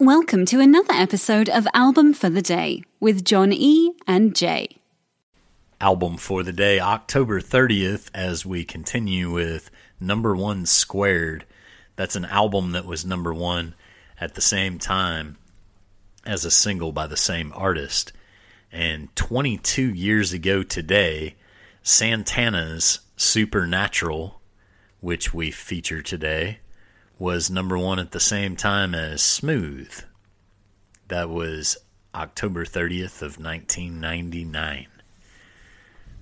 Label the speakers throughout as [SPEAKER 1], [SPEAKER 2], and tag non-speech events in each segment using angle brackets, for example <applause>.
[SPEAKER 1] Welcome to another episode of Album for the Day with John E. and Jay.
[SPEAKER 2] album for the day, October 30th, as we continue with Number One Squared. That's an album that was number one at the same time as a single by the same artist. And 22 years ago today, Santana's Supernatural, which we feature today, was number one at the same time as Smooth. That was October 30th of 1999.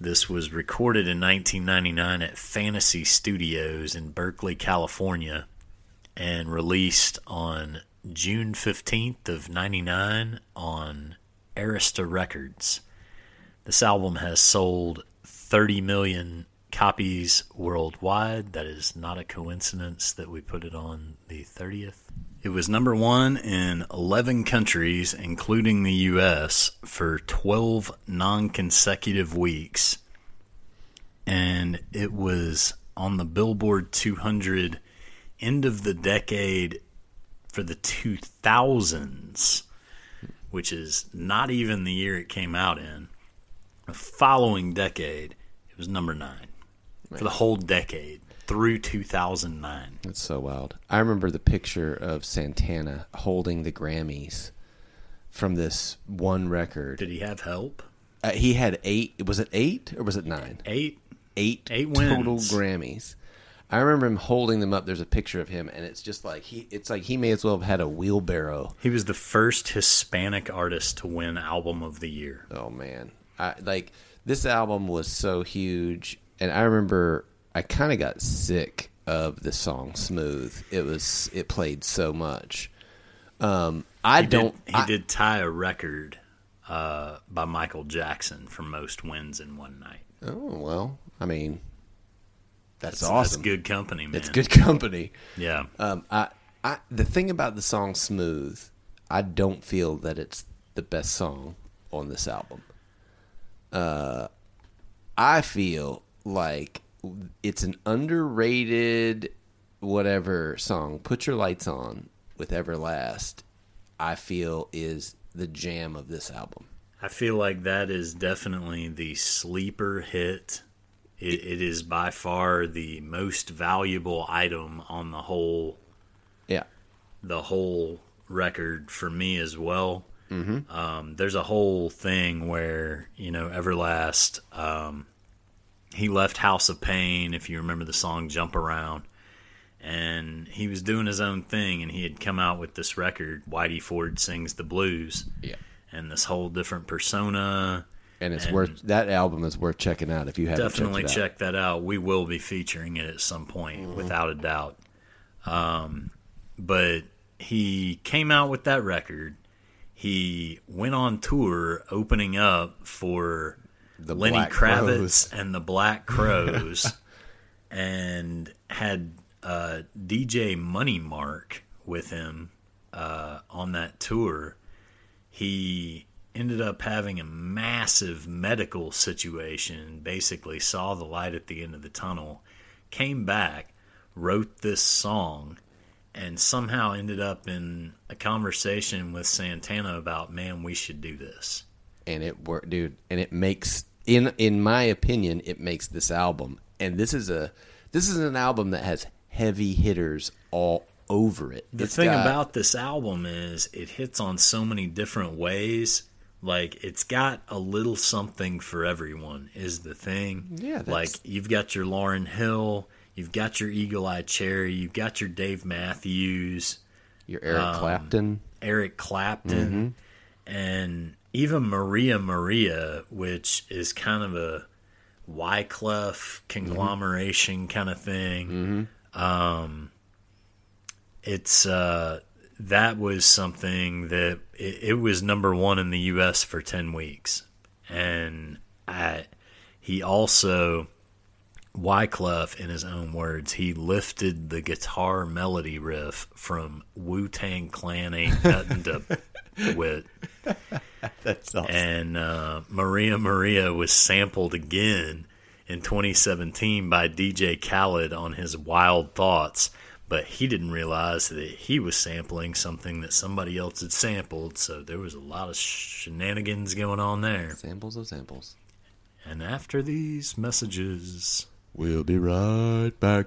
[SPEAKER 2] This was recorded in 1999 at Fantasy Studios in Berkeley, California, and released on June 15th of 99 on Arista Records. This album has sold 30 million copies worldwide. That is not a coincidence that we put it on the 30th. It was number one in 11 countries, including the US, for 12 non consecutive weeks. And it was on the Billboard 200 end of the decade for the 2000s, which is not even the year it came out in. The following decade, it was number nine for the whole decade through 2009.
[SPEAKER 3] That's so wild. I remember the picture of Santana holding the Grammys from this one record.
[SPEAKER 2] Did he have help?
[SPEAKER 3] Uh, he had eight. Was it eight or was it nine?
[SPEAKER 2] Eight.
[SPEAKER 3] Eight,
[SPEAKER 2] Eight
[SPEAKER 3] total
[SPEAKER 2] wins.
[SPEAKER 3] Grammys. I remember him holding them up. There's a picture of him, and it's just like he. It's like he may as well have had a wheelbarrow.
[SPEAKER 2] He was the first Hispanic artist to win Album of the Year.
[SPEAKER 3] Oh man, I like this album was so huge, and I remember I kind of got sick of the song "Smooth." It was it played so much. Um, I
[SPEAKER 2] He
[SPEAKER 3] don't.
[SPEAKER 2] Did, he
[SPEAKER 3] I-
[SPEAKER 2] did tie a record uh, by Michael Jackson for most wins in one night.
[SPEAKER 3] Oh well, I mean, that's,
[SPEAKER 2] That's-
[SPEAKER 3] awesome.
[SPEAKER 2] That's good company, man.
[SPEAKER 3] It's good <laughs> company.
[SPEAKER 2] Yeah.
[SPEAKER 3] Um, I, I, the thing about the song "Smooth," I don't feel that it's the best song on this album. Uh, I feel like it's an underrated whatever song. "Put Your Lights On" with Everlast. I feel is the jam of this album.
[SPEAKER 2] I feel like that is definitely the sleeper hit. It, it is by far the most valuable item on the whole
[SPEAKER 3] Yeah,
[SPEAKER 2] the whole record for me as well. Mm-hmm. Um, there's a whole thing where you know Everlast. Um, he left House of Pain, if you remember the song "Jump Around," and he was doing his own thing, and he had come out with this record, "Whitey Ford Sings the Blues,"
[SPEAKER 3] yeah.
[SPEAKER 2] and this whole different persona.
[SPEAKER 3] And it's
[SPEAKER 2] And-
[SPEAKER 3] worth that album is worth checking out if you haven't
[SPEAKER 2] Definitely
[SPEAKER 3] checked it out.
[SPEAKER 2] check that out. We will be featuring it at some point, without a doubt. Um, but he came out with that record. He went on tour opening up for
[SPEAKER 3] The
[SPEAKER 2] Lenny
[SPEAKER 3] Black
[SPEAKER 2] Kravitz
[SPEAKER 3] Crowes.
[SPEAKER 2] and the Black <laughs> Crowes and had uh, DJ Money Mark with him uh, on that tour. He ended up having a massive medical situation, basically saw the light at the end of the tunnel, came back, wrote this song, and somehow ended up in a conversation with Santana about, man, we should do this.
[SPEAKER 3] And it worked, dude. And it makes, in in my opinion, it makes this album. And this is a this is an album that has heavy hitters all over it.
[SPEAKER 2] The
[SPEAKER 3] It's
[SPEAKER 2] thing
[SPEAKER 3] got-
[SPEAKER 2] about this album is it hits on so many different ways. Like it's got a little something for everyone is the thing.
[SPEAKER 3] Yeah,
[SPEAKER 2] like you've got your Lauryn Hill, you've got your Eagle Eye Cherry, you've got your Dave Matthews,
[SPEAKER 3] your Eric
[SPEAKER 2] um,
[SPEAKER 3] Clapton.
[SPEAKER 2] Eric Clapton, and even Maria Maria, which is kind of a Wyclef conglomeration kind of thing. Um, it's uh, that was something that it, it was number one in the U.S. for ten weeks, and I, he also Wyclef, in his own words, he lifted the guitar melody riff from Wu Tang Clan ain't nothing to with. <laughs>
[SPEAKER 3] That's awesome.
[SPEAKER 2] And uh, Maria Maria was sampled again in 2017 by DJ Khaled on his Wild Thoughts. but he didn't realize that he was sampling something that somebody else had sampled. So there was a lot of shenanigans going on there.
[SPEAKER 3] Samples of samples.
[SPEAKER 2] And after these messages,
[SPEAKER 3] We'll be right back.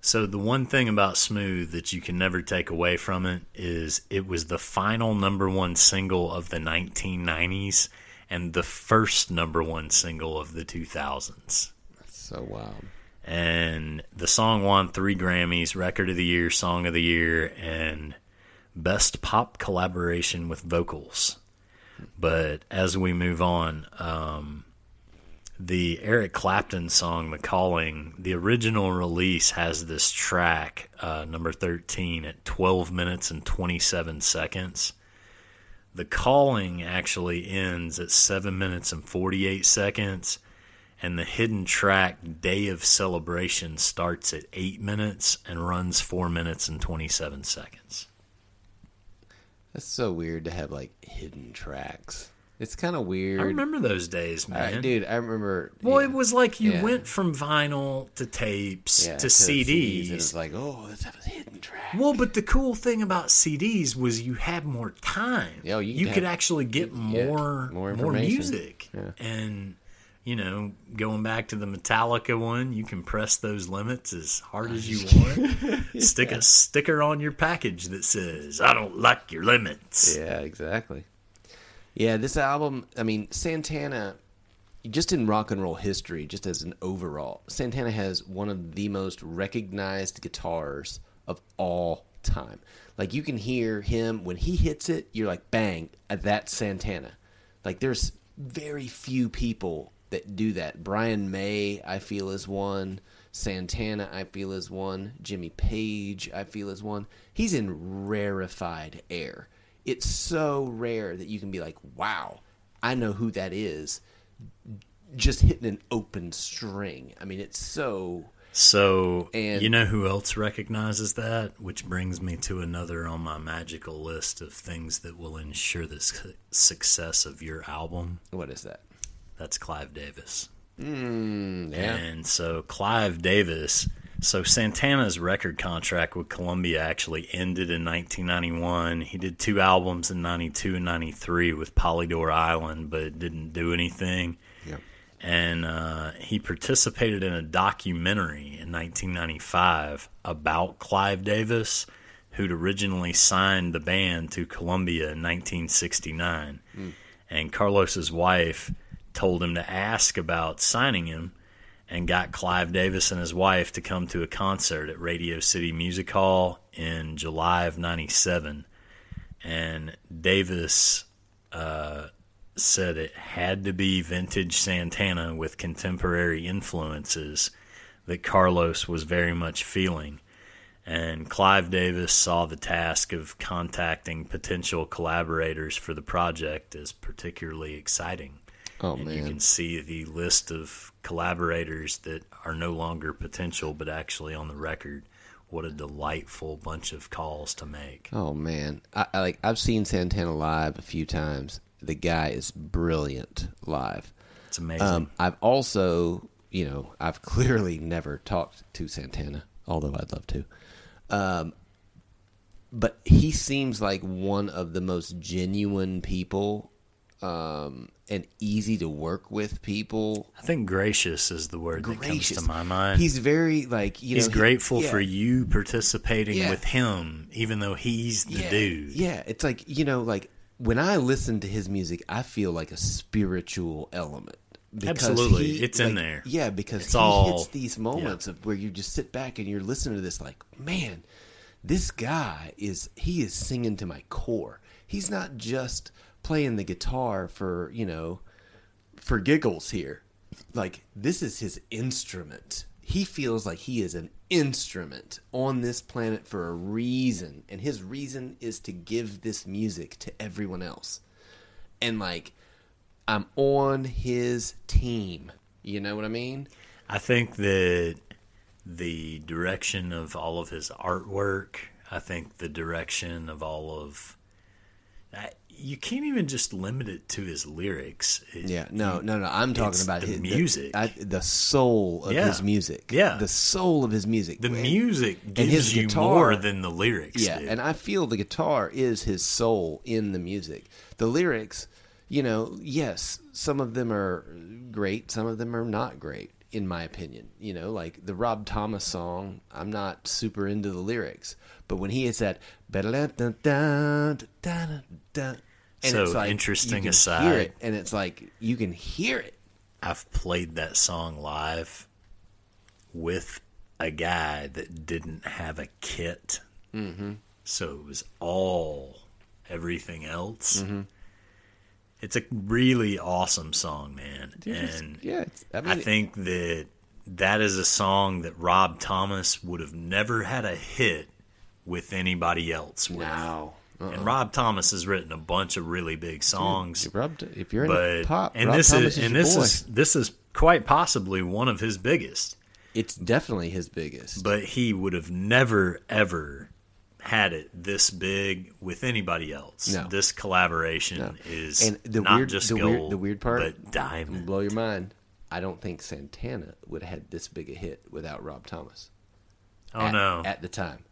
[SPEAKER 2] So the one thing about Smooth that you can never take away from it is it was the final number one single of the 1990s and the first number one single of the 2000s.
[SPEAKER 3] So wild.
[SPEAKER 2] And the song won three Grammys, Record of the Year, Song of the Year, and Best Pop Collaboration with Vocals. But as we move on, um, the Eric Clapton song "The Calling," the original release has this track uh, number thirteen at twelve minutes and twenty seven seconds. The Calling actually ends at seven minutes and forty eight seconds, and the hidden track "Day of Celebration" starts at eight minutes and runs four minutes and twenty seven seconds.
[SPEAKER 3] That's so weird to have like hidden tracks. It's kind of weird.
[SPEAKER 2] I remember those days, man.
[SPEAKER 3] I, dude, I remember.
[SPEAKER 2] Well,
[SPEAKER 3] yeah.
[SPEAKER 2] it was like you
[SPEAKER 3] Yeah.
[SPEAKER 2] went from vinyl to tapes
[SPEAKER 3] Yeah,
[SPEAKER 2] to,
[SPEAKER 3] CDs,
[SPEAKER 2] CDs.
[SPEAKER 3] and it's like, oh, have a hidden track.
[SPEAKER 2] well, but the cool thing about CDs was you had more time.
[SPEAKER 3] Yeah, you
[SPEAKER 2] you
[SPEAKER 3] could
[SPEAKER 2] could
[SPEAKER 3] have-
[SPEAKER 2] actually get more
[SPEAKER 3] more
[SPEAKER 2] more, music. And you know, going back to the Metallica one, you can press those limits as hard as you <laughs> want. Stick a sticker on your package that says, "I don't like your limits."
[SPEAKER 3] Yeah, exactly. Yeah, this album, I mean, Santana, just in rock and roll history, just as an overall, Santana has one of the most recognized guitars of all time. Like, you can hear him, when he hits it, you're like, bang, that's Santana. Like, there's very few people that do that. Brian May, I feel, is one. Santana, I feel, is one. Jimmy Page, I feel, is one. He's in rarefied air. It's so rare that you can be like, wow, I know who that is. Just hitting an open string. I mean, it's so.
[SPEAKER 2] So,
[SPEAKER 3] And-
[SPEAKER 2] you know who else recognizes that? Which brings me to another on my magical list of things that will ensure the su- success of your album.
[SPEAKER 3] What is that?
[SPEAKER 2] That's Clive Davis.
[SPEAKER 3] Mm, yeah.
[SPEAKER 2] And so, Clive Davis. So, Santana's record contract with Columbia actually ended in 1991. He did two albums in 92 and 93 with Polydor Island, but it didn't do anything
[SPEAKER 3] Yep.
[SPEAKER 2] and uh, he participated in a documentary in 1995 about Clive Davis, who'd originally signed the band to Columbia in 1969. And Carlos's wife told him to ask about signing him and got Clive Davis and his wife to come to a concert at Radio City Music Hall in July of 97. And Davis uh, said it had to be vintage Santana with contemporary influences that Carlos was very much feeling. And Clive Davis saw the task of contacting potential collaborators for the project as particularly exciting.
[SPEAKER 3] Oh,
[SPEAKER 2] and
[SPEAKER 3] man.
[SPEAKER 2] you can see the list of collaborators that are no longer potential but actually on the record. What a delightful bunch of calls to make.
[SPEAKER 3] Oh man, I, I like I've seen Santana live a few times. The guy is brilliant live.
[SPEAKER 2] It's amazing.
[SPEAKER 3] Um, I've also, you know, I've <laughs> clearly never talked to Santana, although I'd love to. Um, but he seems like one of the most genuine people um, and easy to work with people.
[SPEAKER 2] I think gracious is the word that comes to my mind.
[SPEAKER 3] He's very like you
[SPEAKER 2] He's
[SPEAKER 3] know, he-
[SPEAKER 2] grateful
[SPEAKER 3] yeah.
[SPEAKER 2] for you participating
[SPEAKER 3] Yeah.
[SPEAKER 2] with him, even though he's the
[SPEAKER 3] yeah,
[SPEAKER 2] dude.
[SPEAKER 3] Yeah, it's like you know, like when I listen to his music, I feel like a spiritual element. because
[SPEAKER 2] Absolutely.
[SPEAKER 3] he-
[SPEAKER 2] It's in there.
[SPEAKER 3] Yeah, because
[SPEAKER 2] It's
[SPEAKER 3] he
[SPEAKER 2] all-
[SPEAKER 3] hits these moments of where you just sit back and you're listening to this, like, man, this guy is he is singing to my core. He's not just playing the guitar for you know for giggles here. Like this is his instrument. he feels like he is an instrument on this planet for a reason, and his reason is to give this music to everyone else. And like, I'm on his team. You know what I mean?
[SPEAKER 2] I think that the direction of all of his artwork, I think the direction of all of I- you can't even just limit it to his lyrics. It-
[SPEAKER 3] Yeah, no, no, no. I'm talking about
[SPEAKER 2] the
[SPEAKER 3] his,
[SPEAKER 2] music.
[SPEAKER 3] the, I, the soul of
[SPEAKER 2] Yeah.
[SPEAKER 3] his music.
[SPEAKER 2] Yeah.
[SPEAKER 3] the soul of his music.
[SPEAKER 2] The
[SPEAKER 3] And-
[SPEAKER 2] music
[SPEAKER 3] and
[SPEAKER 2] gives
[SPEAKER 3] his
[SPEAKER 2] you
[SPEAKER 3] guitar-
[SPEAKER 2] more than the lyrics.
[SPEAKER 3] Yeah,
[SPEAKER 2] do.
[SPEAKER 3] and I feel the guitar is his soul in the music. The lyrics, you know, yes, some of them are great, some of them are not great, in my opinion. You know, like the Rob Thomas song, I'm not super into the lyrics, but when he hits that, and
[SPEAKER 2] So,
[SPEAKER 3] it's like
[SPEAKER 2] interesting
[SPEAKER 3] you
[SPEAKER 2] aside.
[SPEAKER 3] hear it, and it's like you can hear it.
[SPEAKER 2] I've played that song live with a guy that didn't have a kit. Mm-hmm. So it was all everything else.
[SPEAKER 3] Mm-hmm.
[SPEAKER 2] It's a really awesome song, man. and
[SPEAKER 3] yeah, it's, I
[SPEAKER 2] I, think that that is a song that Rob Thomas would have never had a hit with anybody else with.
[SPEAKER 3] wow.
[SPEAKER 2] And uh-uh. Rob Thomas has written a bunch of really big songs
[SPEAKER 3] If, Rob, if you're
[SPEAKER 2] but
[SPEAKER 3] into pop,
[SPEAKER 2] and
[SPEAKER 3] Rob
[SPEAKER 2] this
[SPEAKER 3] Thomas
[SPEAKER 2] is and this
[SPEAKER 3] boy.
[SPEAKER 2] is this is quite possibly one of his biggest
[SPEAKER 3] it's definitely his biggest.
[SPEAKER 2] but he would have never ever had it this big with anybody else
[SPEAKER 3] No.
[SPEAKER 2] this collaboration is
[SPEAKER 3] and the
[SPEAKER 2] not
[SPEAKER 3] weird,
[SPEAKER 2] just
[SPEAKER 3] the
[SPEAKER 2] gold
[SPEAKER 3] weird, the weird part,
[SPEAKER 2] but diamond
[SPEAKER 3] blow your mind. I don't think Santana would have had this big a hit without Rob Thomas.
[SPEAKER 2] oh
[SPEAKER 3] at,
[SPEAKER 2] no
[SPEAKER 3] at the time,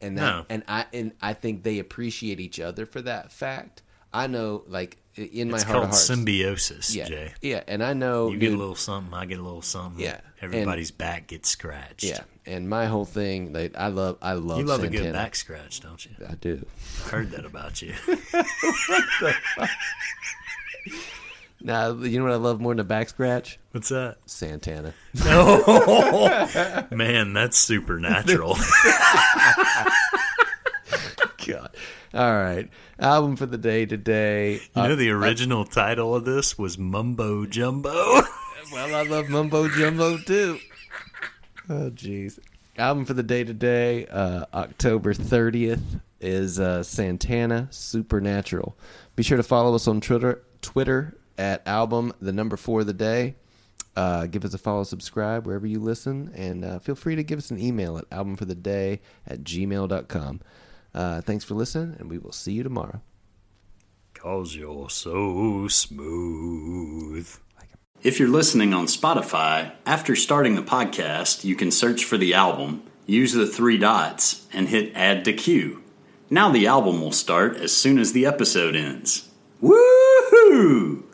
[SPEAKER 3] and that,
[SPEAKER 2] No.
[SPEAKER 3] and I and I think they appreciate each other for that fact. I know, like in my
[SPEAKER 2] it's
[SPEAKER 3] heart
[SPEAKER 2] called
[SPEAKER 3] of hearts,
[SPEAKER 2] symbiosis
[SPEAKER 3] yeah,
[SPEAKER 2] jay
[SPEAKER 3] yeah, and I know
[SPEAKER 2] you get a little something i get a little something
[SPEAKER 3] Yeah, and-
[SPEAKER 2] everybody's back gets scratched
[SPEAKER 3] yeah, and my whole thing, like I love, I love,
[SPEAKER 2] you love
[SPEAKER 3] Santana.
[SPEAKER 2] a good back scratch don't you
[SPEAKER 3] I do.
[SPEAKER 2] i've heard that about you <laughs>
[SPEAKER 3] Now, you know what I love more than a back scratch?
[SPEAKER 2] what's that
[SPEAKER 3] Santana.
[SPEAKER 2] No <laughs> Man that's supernatural <laughs>
[SPEAKER 3] God. All right, album for the day today.
[SPEAKER 2] You know, the original title of this was Mumbo Jumbo. <laughs>
[SPEAKER 3] Well, I love mumbo jumbo too. Oh, jeez. Album for the day today, uh, October 30th, is uh, Santana Supernatural. Be sure to follow us on Twitter, Twitter at album the number four of the day. Uh, give us a follow, subscribe wherever you listen, and uh, feel free to give us an email at albumfortheday at gmail.com. Uh, thanks for listening, and we will see you tomorrow.
[SPEAKER 2] Cause you're so smooth. If you're listening on Spotify, after starting the podcast, you can search for the album, use the three dots, and hit add to queue. Now the album will start as soon as the episode ends. Woohoo!